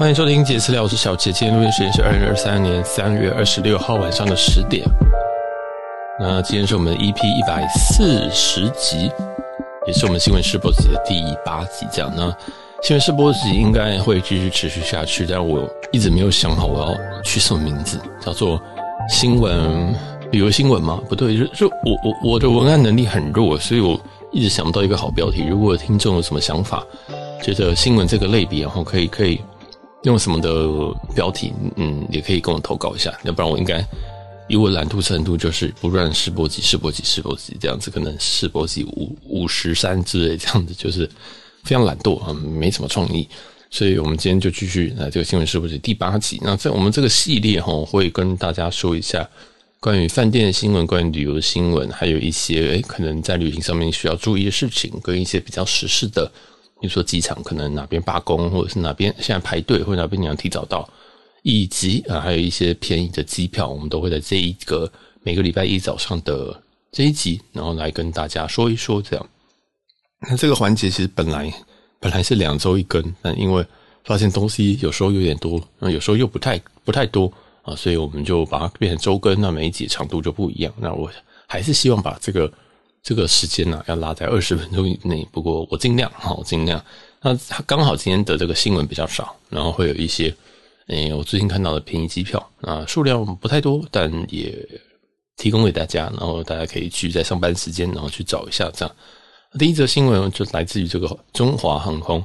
欢迎收听杰私聊，我是小杰。今天录音时间是二零二三年三月二十六号晚上的十点。那今天是我们的 EP 一百四十集，也是我们新闻试播集的第八集。这样，那新闻试播集应该会继续持续下去，但我一直没有想好我要取什么名字，叫做新闻旅游新闻吗？不对，就就我我我的文案能力很弱，所以我一直想不到一个好标题。如果听众有什么想法，觉得新闻这个类别，然后可以可以。用什么的标题，嗯，也可以跟我投稿一下，要不然我应该以我懒惰程度，就是不断试播集、试播集、试播集这样子，可能试播集五五十三之类这样子，就是非常懒惰啊，没什么创意。所以我们今天就继续来这个新闻试播集第八集。那在我们这个系列哈，会跟大家说一下关于饭店的新闻、关于旅游的新闻，还有一些诶可能在旅行上面需要注意的事情，跟一些比较时事的。比如说机场可能哪边罢工，或者是哪边现在排队，或者哪边你要提早到，以及啊还有一些便宜的机票，我们都会在这一个每个礼拜一早上的这一集，然后来跟大家说一说这样。那这个环节其实本来本来是两周一更，但因为发现东西有时候有点多，那有时候又不太不太多啊，所以我们就把它变成周更，那每一集长度就不一样。那我还是希望把这个。这个时间呢、要拉在二十分钟以内。不过我尽量哈，我尽量。那刚好今天的这个新闻比较少，然后会有一些，诶，我最近看到的便宜机票啊，数量不太多，但也提供给大家，然后大家可以去在上班时间，然后去找一下这样。第一则新闻就来自于这个中华航空，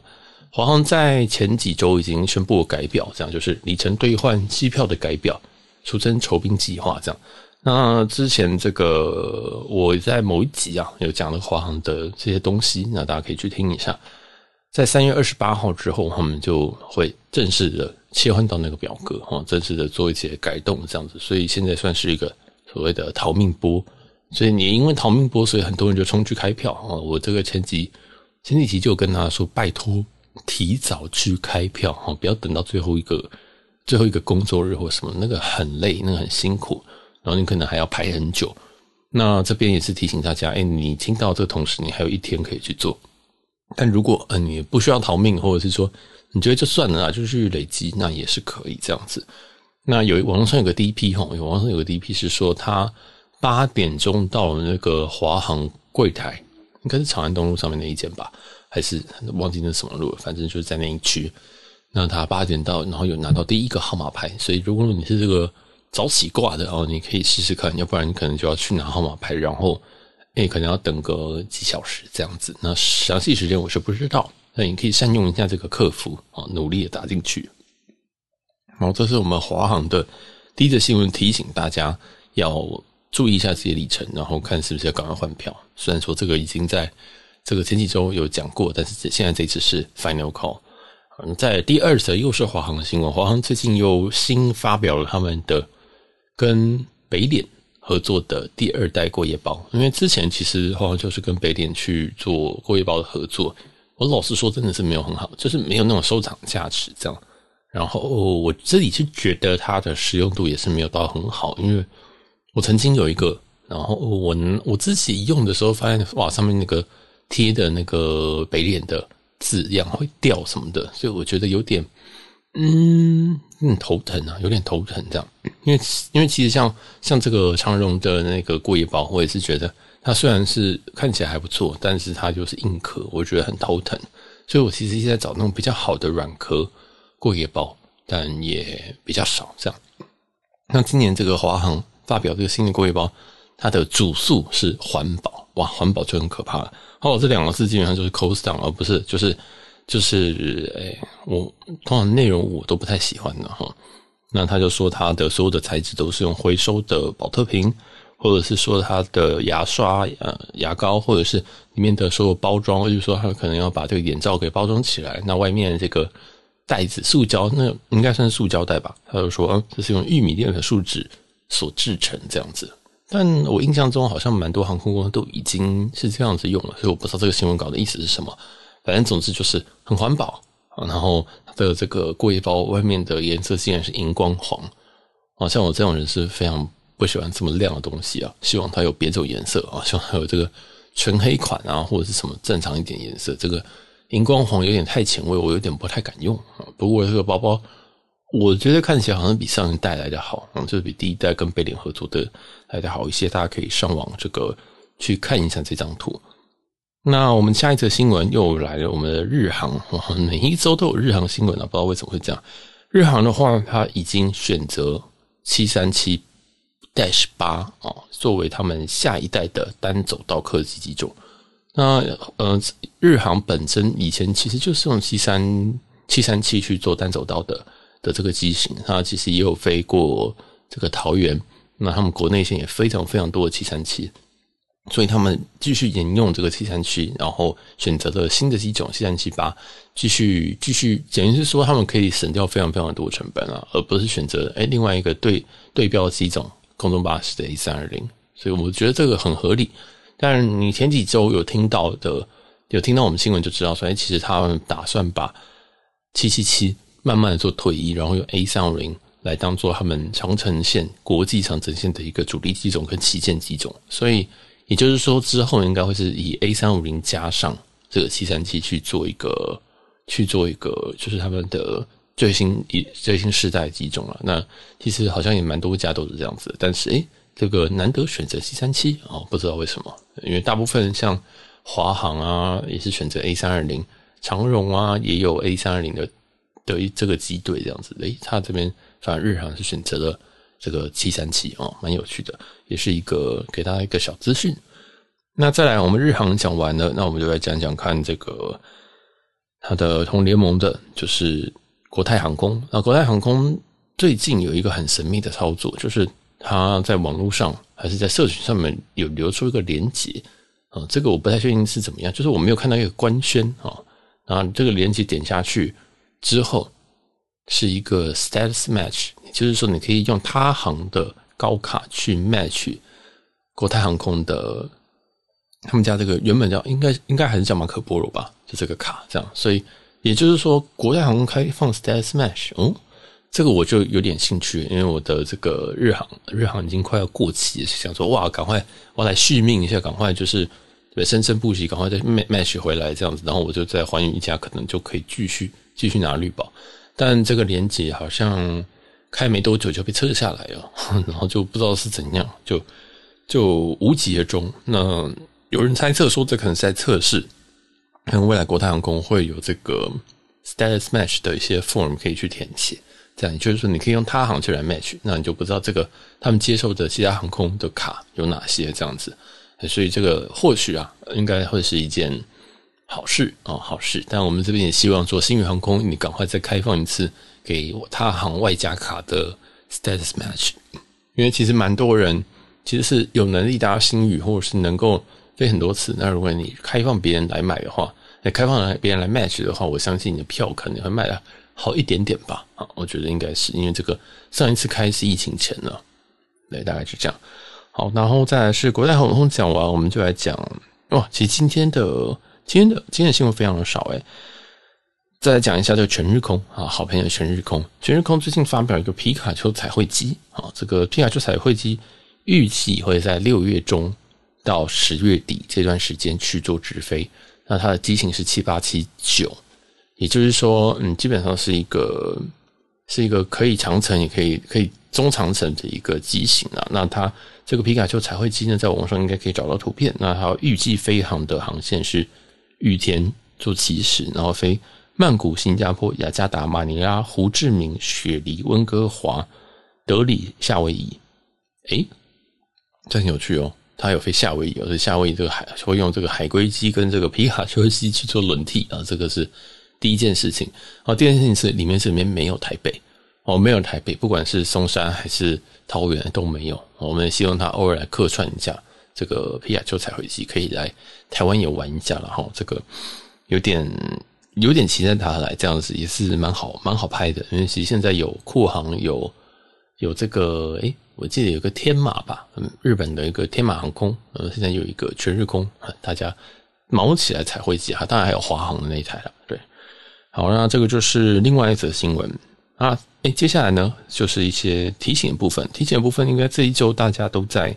华航在前几周已经宣布改表，这样就是里程兑换机票的改表，俗称酬宾计划这样。那之前这个我在某一集啊有讲了华航的这些东西，那大家可以去听一下。在三月二十八号之后，我们就会正式的切换到那个表格哈，正式的做一些改动这样子。所以现在算是一个所谓的逃命波。所以你因为逃命波，所以很多人就冲去开票啊。我这个前几前几集就跟他说，拜托提早去开票哈，不要等到最后一个最后一个工作日或什么，那个很累，那个很辛苦。然后你可能还要排很久，那这边也是提醒大家，哎，你听到这同时，你还有一天可以去做。但如果呃你不需要逃命，或者是说你觉得就算了啊，就去累积，那也是可以这样子。那有网络上有个 DP 哈，有网上有个 DP 是说他八点钟到了那个华航柜台，应该是长安东路上面那一间吧，还是忘记那什么路了，反正就是在那一区。那他八点到，然后有拿到第一个号码牌，所以如果你是这个。早起挂的哦，你可以试试看，要不然你可能就要去拿号码牌，然后诶，可能要等个几小时这样子。那详细时间我是不知道，那你可以善用一下这个客服啊，努力的打进去。然后这是我们华航的第一则新闻，提醒大家要注意一下自己的里程，然后看是不是要赶快换票。虽然说这个已经在这个前几周有讲过，但是现在这次是 final call。嗯，在第二则又是华航的新闻，华航最近又新发表了他们的。跟北脸合作的第二代过夜包，因为之前其实华航就是跟北脸去做过夜包的合作，我老实说真的是没有很好，就是没有那种收藏价值这样。然后我自己是觉得它的实用度也是没有到很好，因为我曾经有一个，然后我我自己用的时候发现哇，上面那个贴的那个北脸的字样会掉什么的，所以我觉得有点。嗯，嗯，头疼啊，有点头疼这样，因为因为其实像像这个长荣的那个过夜包，我也是觉得它虽然是看起来还不错，但是它就是硬壳，我觉得很头疼，所以我其实一直在找那种比较好的软壳过夜包，但也比较少这样。那今年这个华航发表这个新的过夜包，它的主诉是环保，哇，环保就很可怕了。哦，这两个字基本上就是 cost down，而不是就是。就是，哎、我通常内容我都不太喜欢的哈。那他就说他的所有的材质都是用回收的宝特瓶，或者是说他的牙刷、呃牙膏，或者是里面的所有包装，就是说他可能要把这个眼罩给包装起来。那外面这个袋子塑胶，那应该算是塑胶袋吧？他就说，这是用玉米淀粉树脂所制成这样子。但我印象中好像蛮多航空公司都已经是这样子用了，所以我不知道这个新闻稿的意思是什么。反正总之就是很环保啊，然后它的这个过夜包外面的颜色竟然是荧光黄啊，像我这种人是非常不喜欢这么亮的东西啊，希望它有别种颜色啊，希望它有这个纯黑款啊，或者是什么正常一点颜色，这个荧光黄有点太前卫，我有点不太敢用啊。不过这个包包，我觉得看起来好像比上一代来的好，嗯，就是比第一代跟贝林合作的来的好一些。大家可以上网这个去看一下这张图。那我们下一则新闻又来了，我们的日航，每一周都有日航新闻啊，不知道为什么会这样。日航的话，它已经选择七三七 Dash 八啊，作为他们下一代的单走道客机机种。那呃，日航本身以前其实就是用七三七三七去做单走道的的这个机型，它其实也有飞过这个桃园。那他们国内线也非常非常多的七三七，所以他们继续沿用这个七三七，然后选择了新的机种七三七八，继续继续，简直是说他们可以省掉非常非常多成本啊，而不是选择哎另外一个对对标机种空中巴士的 A 三二零，所以我觉得这个很合理。但是你前几周有听到的，有听到我们新闻就知道说，哎，其实他们打算把七七七慢慢的做退役，然后用 A 三二零来当做他们长城线国际长城线的一个主力机种跟旗舰机种。所以也就是说，之后应该会是以 A 三五零加上这个七三七去做一个去做一个，就是他们的最新一最新世代机种了。那其实好像也蛮多家都是这样子，但是哎。诶这个难得选择七三七哦，不知道为什么，因为大部分像华航啊，也是选择 A 三二零，长荣啊也有 A 三二零的的这个机队这样子。诶，他这边反而日航是选择了这个七三七哦，蛮有趣的，也是一个给大家一个小资讯。那再来，我们日航讲完了，那我们就来讲讲看这个它的同联盟的，就是国泰航空。那国泰航空最近有一个很神秘的操作，就是。他在网络上还是在社群上面有流出一个连接啊，这个我不太确定是怎么样，就是我没有看到一个官宣啊，然后这个连接点下去之后是一个 status match，也就是说你可以用他行的高卡去 match 国泰航空的他们家这个原本叫应该应该还是叫马可波罗吧，就这个卡这样，所以也就是说国泰航空开放 status match，哦。这个我就有点兴趣，因为我的这个日航日航已经快要过期，想说哇，赶快我来续命一下，赶快就是对生生不息，赶快再 match 回来这样子，然后我就再还原一家，可能就可以继续继续拿绿宝。但这个连接好像开没多久就被撤下来了，然后就不知道是怎样，就就无疾而终。那有人猜测说，这可能是在测试，可能未来国泰航空会有这个 status match 的一些 form 可以去填写。这样，也就是说，你可以用他航去来 match，那你就不知道这个他们接受的其他航空的卡有哪些这样子，所以这个或许啊，应该会是一件好事啊、好事。但我们这边也希望说，星宇航空你赶快再开放一次给我他行外加卡的 status match，因为其实蛮多人其实是有能力搭星宇，或者是能够飞很多次。那如果你开放别人来买的话，那开放别人来 match 的话，我相信你的票可能会卖的。好一点点吧，啊，我觉得应该是因为这个上一次开是疫情前了，对，大概是这样。好，然后再来是国泰航空讲完，我们就来讲哇，其实今天的今天的今天的新闻非常的少诶。再来讲一下这个全日空啊，好朋友全日空，全日空最近发表一个皮卡丘彩绘机啊，这个皮卡丘彩绘机预计会在六月中到十月底这段时间去做直飞，那它的机型是七八七九。也就是说，嗯，基本上是一个是一个可以长程也可以可以中长程的一个机型啊。那它这个皮卡丘彩绘机呢，在网上应该可以找到图片。那它预计飞航的航线是羽田做起始，然后飞曼谷、新加坡、雅加达、马尼拉、胡志明、雪梨、温哥华、德里、夏威夷。诶，这很有趣哦。它有飞夏威夷，有是夏威夷这个海会用这个海龟机跟这个皮卡丘机去做轮替啊。这个是。第一件事情，哦，第二件事情是里面是里面没有台北，哦，没有台北，不管是松山还是桃园都没有。我们希望他偶尔来客串一下，这个皮卡丘彩绘机可以来台湾也玩一下了哈。这个有点有点期待他来，这样子也是蛮好蛮好拍的。因为其实现在有酷航，有有这个，诶，我记得有个天马吧，嗯，日本的一个天马航空，呃，现在有一个全日空，大家卯起来彩绘机哈，当然还有华航的那一台了，对。好，那这个就是另外一则新闻啊。诶，接下来呢，就是一些提醒的部分。提醒的部分，应该这一周大家都在，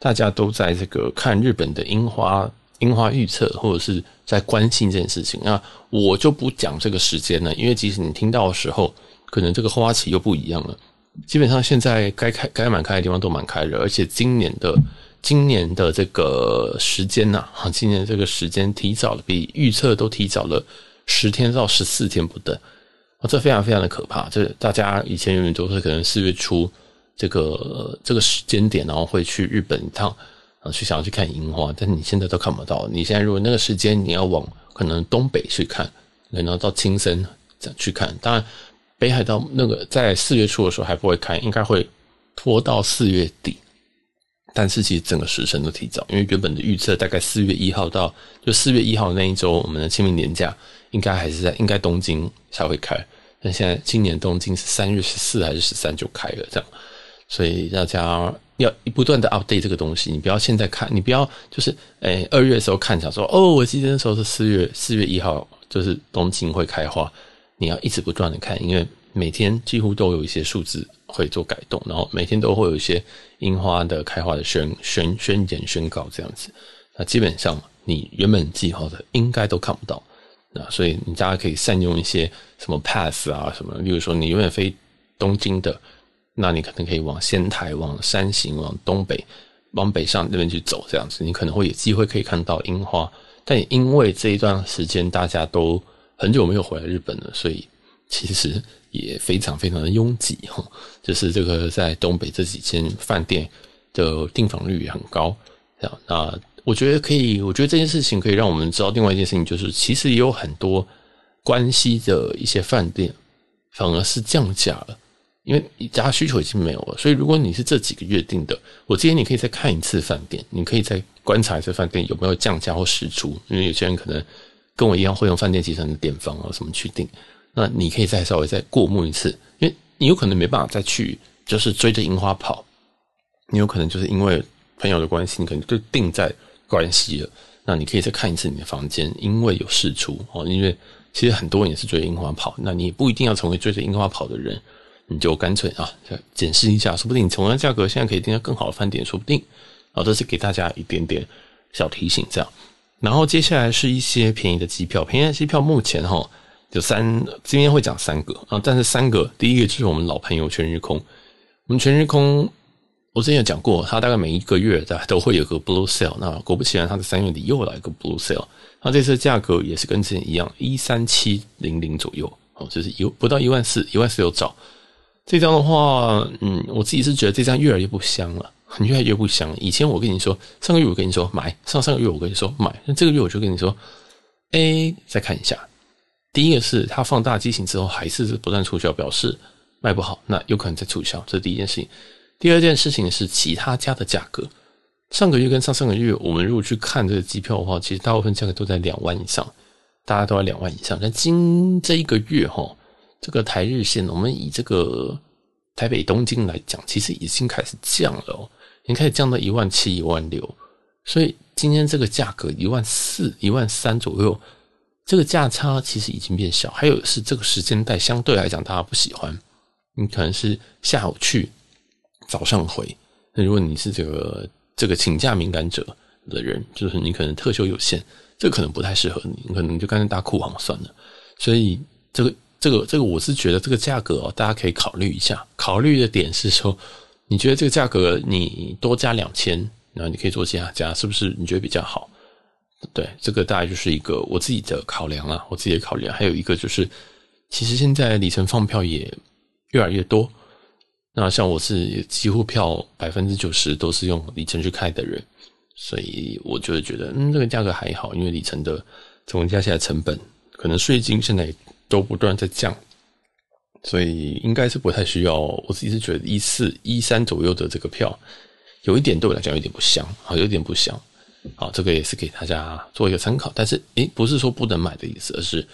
大家都在这个看日本的樱花樱花预测，或者是在关心这件事情。那我就不讲这个时间了，因为即使你听到的时候，可能这个花期又不一样了。基本上现在该开该满开的地方都满开了，而且今年的今年的这个时间呐，啊，今年这个时间提早了，比预测都提早了十天到十四天不等。啊，这非常非常的可怕。这大家以前永远都是可能四月初这个这个时间点，然后会去日本一趟啊，去想要去看樱花，但是你现在都看不到。你现在如果那个时间你要往可能东北去看，然后到青森这样去看，当然北海道那个在四月初的时候还不会开，应该会拖到四月底。但是其实整个时辰都提早，因为原本的预测大概四月一号到就四月一号那一周，我们的清明年假应该还是在应该东京才会开。但现在今年东京是三月十四还是十三就开了这样，所以大家要不断的 update 这个东西，你不要现在看，你不要就是诶二月的时候看想说哦，我记得那时候是四月四月一号就是东京会开花，你要一直不断的看，因为每天几乎都有一些数字会做改动，然后每天都会有一些。樱花的开花的宣宣宣言宣告这样子，那基本上你原本计划的应该都看不到，那所以你大家可以善用一些什么 pass 啊什么，例如说你永远飞东京的，那你可能可以往仙台、往山形、往东北、往北上那边去走，这样子你可能会有机会可以看到樱花。但也因为这一段时间大家都很久没有回来日本了，所以其实。也非常非常的拥挤哈，就是这个在东北这几间饭店的订房率也很高，这样，那我觉得可以，我觉得这件事情可以让我们知道另外一件事情，就是其实也有很多关西的一些饭店反而是降价了，因为你家需求已经没有了，所以如果你是这几个月订的，我建议你可以再看一次饭店，你可以再观察一次饭店有没有降价或释出，因为有些人可能跟我一样会用饭店集团的点房啊什么去订。那你可以再稍微再过目一次，因为你有可能没办法再去，就是追着樱花跑。你有可能就是因为朋友的关系，你可能就定在关西了。那你可以再看一次你的房间，因为有释出哦。因为其实很多人也是追着樱花跑，那你不一定要成为追着樱花跑的人，你就干脆啊，检视一下，说不定你同样价格现在可以订到更好的饭店，说不定。啊，这是给大家一点点小提醒，这样。然后接下来是一些便宜的机票，便宜的机票目前哈。就三，今天会讲三个啊，但是三个，第一个就是我们老朋友全日空。我们全日空，我之前有讲过，它大概每一个月大概都会有个 Blue Sale。那果不其然，它的三月底又来一个 Blue Sale。那这次价格也是跟之前一样，一三七零零左右哦，就是有不到一万四，一万四有找。这张的话，嗯，我自己是觉得这张越来越不香了，越来越不香了。以前我跟你说，上个月我跟你说买，上上个月我跟你说买，那这个月我就跟你说，哎，再看一下。第一个是它放大机型之后还是不断促销，表示卖不好，那有可能在促销，这是第一件事情。第二件事情是其他家的价格，上个月跟上上个月，我们如果去看这个机票的话，其实大部分价格都在两万以上，大家都在两万以上。但今这一个月哈，这个台日线，我们以这个台北东京来讲，其实已经开始降了哦，已经开始降到一万七、一万六，所以今天这个价格一万四、一万三左右。这个价差其实已经变小，还有是这个时间带相对来讲大家不喜欢，你可能是下午去，早上回。那如果你是这个这个请假敏感者的人，就是你可能特休有限，这个可能不太适合你，你可能就干脆搭酷航算了。所以这个这个这个，我是觉得这个价格哦，大家可以考虑一下。考虑的点是说，你觉得这个价格你多加两千，然后你可以做其他加，是不是你觉得比较好？对，这个大概就是一个我自己的考量啦，我自己的考量。还有一个就是，其实现在里程放票也越来越多。那像我是几乎票百分之九十都是用里程去开的人，所以我就会觉得，嗯，这个价格还好，因为里程的总加起来成本，可能税金现在都不断在降，所以应该是不太需要。我自己是觉得一四一三左右的这个票，有一点对我来讲有点不香，好，有点不香。好，这个也是给大家做一个参考，但是诶，不是说不能买的意思，而是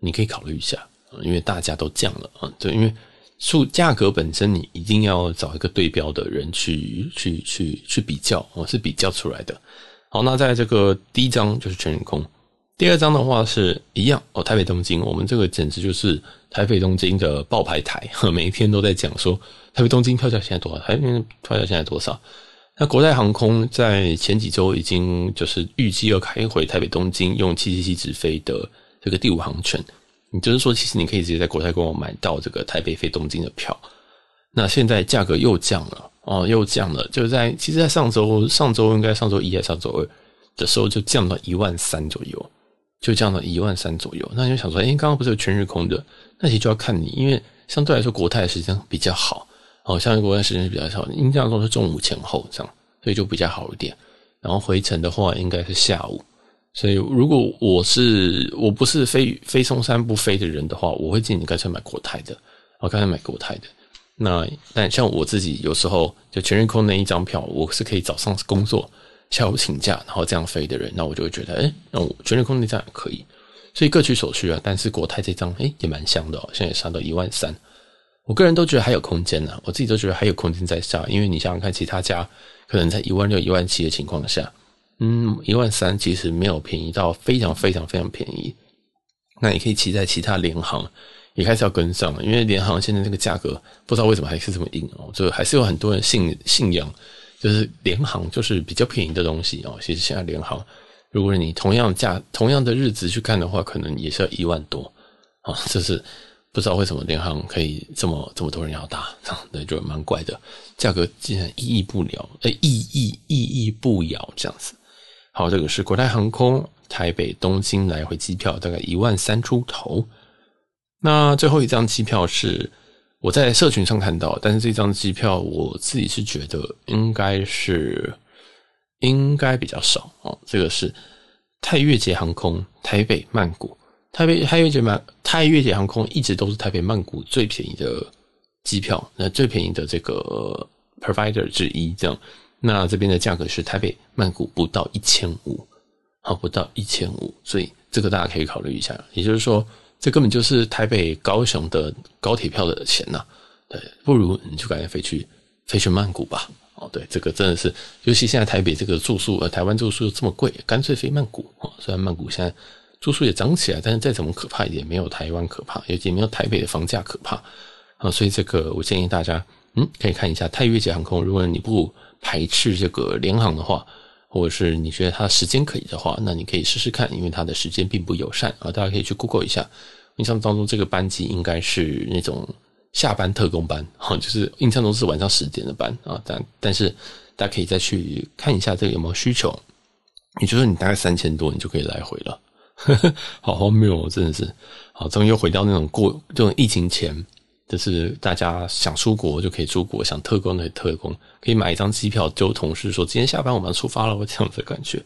你可以考虑一下，因为大家都降了啊，对，因为数价格本身你一定要找一个对标的人去去去去比较，我是比较出来的。好，那在这个第一张就是全日空，第二张的话是一样哦，台北东京，我们这个简直就是台北东京的报牌台，每一天都在讲说台北东京票价现在多少，台北票价现在多少。那国泰航空在前几周已经就是预计要开回台北东京，用七七七直飞的这个第五航权。也就是说，其实你可以直接在国泰官网买到这个台北飞东京的票。那现在价格又降了哦，又降了。就在其实，在上周上周应该上周一还是上周二的时候，就降到一万三左右，就降到一万三左右。那你就想说，哎，刚刚不是有全日空的？那其实就要看你，因为相对来说国泰实际上比较好。哦，像国泰时间是比较少，印象中是中午前后这样，所以就比较好一点。然后回程的话，应该是下午。所以如果我是我不是飞飞松山不飞的人的话，我会建议你干脆买国泰的。我干脆买国泰的。那但像我自己有时候就全日空那一张票，我是可以早上工作，下午请假，然后这样飞的人，那我就会觉得，哎，那我全日空那张可以。所以各取所需啊。但是国泰这张，哎，也蛮香的哦，现在也上到一万三。我个人都觉得还有空间呢，我自己都觉得还有空间在下，因为你想想看，其他家可能在一万六、一万七的情况下，嗯，一万三其实没有便宜到非常非常非常便宜。那你可以期待其他联航也开始要跟上了，因为联航现在这个价格不知道为什么还是这么硬哦，就还是有很多人信信仰，就是联航就是比较便宜的东西哦。其实现在联航，如果你同样价同样的日子去看的话，可能也是要一万多啊，这是。不知道为什么联航可以这么这么多人要搭，对，就蛮怪的，价格竟然意义不了，哎，意义意义不了这样子。好，这个是国泰航空台北东京来回机票，大概一万三出头。那最后一张机票是我在社群上看到，但是这张机票我自己是觉得应该是应该比较少哦。这个是泰越捷航空台北曼谷。台北泰越捷曼泰越捷航空一直都是台北曼谷最便宜的机票，那最便宜的这个 provider 之一，这样，那这边的价格是台北曼谷不到一千五，好，不到一千五，所以这个大家可以考虑一下。也就是说，这根本就是台北高雄的高铁票的钱呐，对，不如你就赶紧飞去飞去曼谷吧。哦，对，这个真的是，尤其现在台北这个住宿，呃，台湾住宿又这么贵，干脆飞曼谷啊。虽然曼谷现在。住宿也涨起来，但是再怎么可怕也没有台湾可怕，也也没有台北的房价可怕啊！所以这个我建议大家，嗯，可以看一下泰越捷航空。如果你不排斥这个联航的话，或者是你觉得它时间可以的话，那你可以试试看，因为它的时间并不友善啊！大家可以去 Google 一下。印象当中这个班机应该是那种下班特工班，哈，就是印象中是晚上十点的班啊。但但是大家可以再去看一下这个有没有需求。也就是，你大概三千多，你就可以来回了。呵呵，好荒谬哦，真的是，好，终于又回到那种过这种疫情前，就是大家想出国就可以出国，想特工的特工，可以买一张机票，就同事说今天下班我们要出发了，这样子的感觉，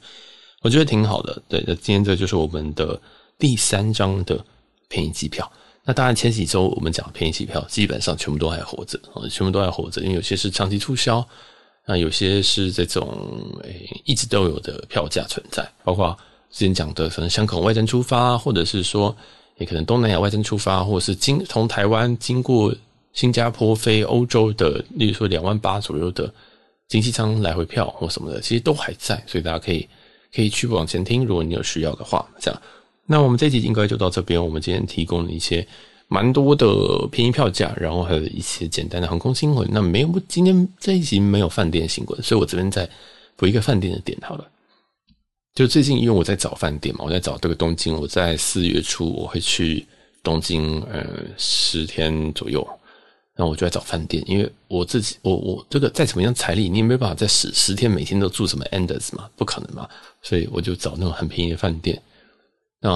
我觉得挺好的。对，那今天这就是我们的第三张的便宜机票。那当然前几周我们讲便宜机票，基本上全部都还活着，全部都还活着，因为有些是长期促销，那有些是这种一直都有的票价存在，包括。之前讲的，可能香港外站出发，或者是说，也可能东南亚外站出发，或者是经从台湾经过新加坡飞欧洲的，例如说两万八左右的经济舱来回票或什么的，其实都还在，所以大家可以可以去往前听，如果你有需要的话，这样。那我们这集应该就到这边，我们今天提供了一些蛮多的便宜票价，然后还有一些简单的航空新闻。那没有，今天这一集没有饭店新闻，所以我这边再补一个饭店的点好了。就最近，因为我在找饭店嘛，我在找这个东京。我在四月初我会去东京，呃，十天左右。然后我就在找饭店，因为我自己，我我这个再怎么样财力，你也没办法在十十天每天都住什么 anders 嘛，不可能嘛。所以我就找那种很便宜的饭店。那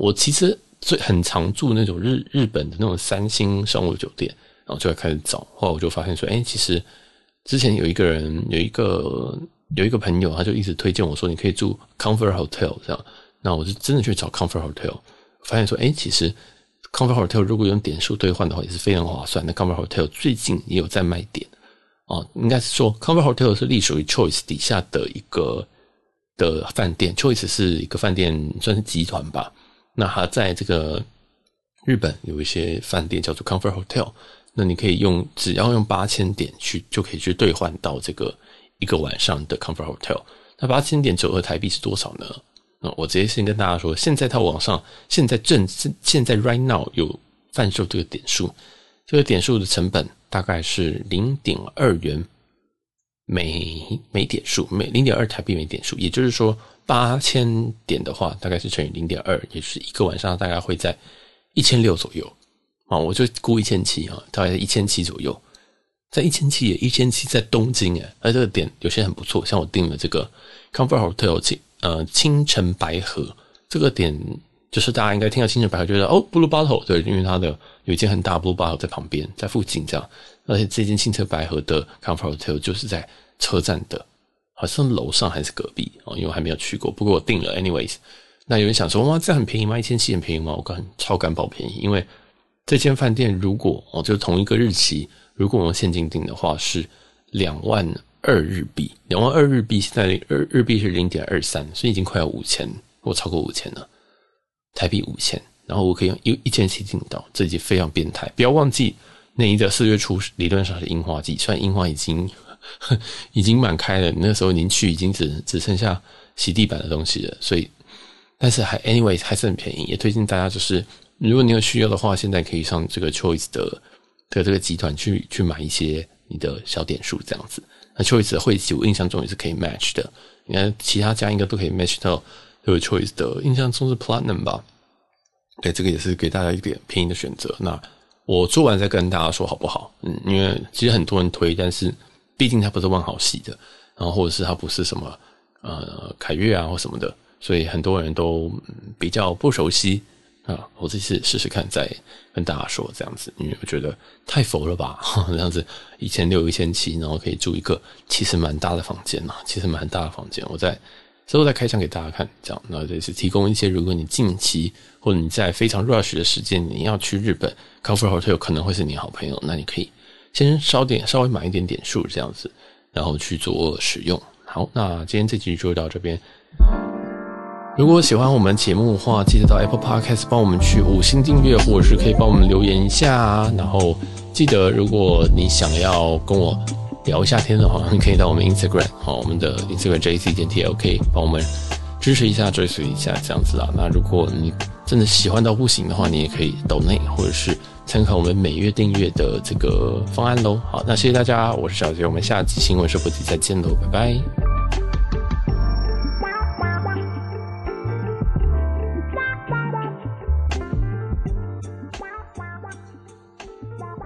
我其实最很常住那种日日本的那种三星商务酒店，然后就会开始找。后来我就发现说，哎，其实之前有一个人有一个。有一个朋友，他就一直推荐我说，你可以住 Comfort Hotel 这样。那我就真的去找 Comfort Hotel，发现说，哎，其实 Comfort Hotel 如果用点数兑换的话，也是非常划算。那 Comfort Hotel 最近也有在卖点哦，应该是说 Comfort Hotel 是隶属于 Choice 底下的一个的饭店，Choice 是一个饭店算是集团吧。那它在这个日本有一些饭店叫做 Comfort Hotel，那你可以用只要用八千点去就可以去兑换到这个。一个晚上的 Comfort Hotel，那八千点九合台币是多少呢？那我直接先跟大家说，现在它网上现在正现在 right now 有贩售这个点数，这个点数的成本大概是零点二元每每点数每零点二台币每点数，也就是说八千点的话，大概是乘以零点二，也就是一个晚上大概会在一千六左右啊，我就估一千七啊，大概在一千七左右，在一千七也一千七在东京诶，而这个点有些很不错，像我订了这个 Comfort Hotel 清呃清晨白河这个点。就是大家应该听到清晨白河，觉得哦，Blue Bottle 对，因为它的有一间很大 Blue Bottle 在旁边，在附近这样。而且这间清晨白河的 Comfort Hotel 就是在车站的，好像楼上还是隔壁哦，因为我还没有去过。不过我订了，anyways。那有人想说哇，这很便宜吗？一千七很便宜吗？我敢超敢保便宜，因为这间饭店如果哦，就同一个日期，如果我用现金订的话是两万二日币，两万二日币现在日日币是零点二三，所以已经快要五千，或超过五千了。台币五千，然后我可以用一一千七订到，这已经非常变态。不要忘记，那一个四月初理论上是樱花季，虽然樱花已经 已经满开了，那时候您去已经只只剩下洗地板的东西了。所以，但是还 anyway 还是很便宜，也推荐大家就是，如果你有需要的话，现在可以上这个 Choice 的的这个集团去去买一些你的小点数这样子。那 Choice 的会籍我印象中也是可以 match 的，你看其他家应该都可以 match 到。有 choice 的印象中是 Platinum 吧？对，这个也是给大家一点便宜的选择。那我做完再跟大家说好不好？嗯，因为其实很多人推，但是毕竟它不是万豪系的，然后或者是它不是什么呃凯悦啊或什么的，所以很多人都比较不熟悉啊。我这次试试看再跟大家说这样子，因为我觉得太佛了吧？这样子一千六一千七，然后可以住一个其实蛮大的房间，其实蛮大的房间。我在。之后再开箱给大家看，这样，那这是提供一些，如果你近期或者你在非常 rush 的时间，你要去日本，Comfort Hotel 可能会是你好朋友，那你可以先稍点稍微买一点点数这样子，然后去做使用。好，那今天这集就到这边。如果喜欢我们节目的话，记得到 Apple Podcast 帮我们去五星订阅，或者是可以帮我们留言一下。然后记得，如果你想要跟我。聊一下天的话，你 可以到我们 Instagram，好，我们的 Instagram JC 点 TLK，帮我们支持一下、追随一下这样子啦。那如果你真的喜欢到不行的话，你也可以抖内或者是参考我们每月订阅的这个方案喽。好，那谢谢大家，我是小杰，我们下期新闻说不集再见喽，拜拜。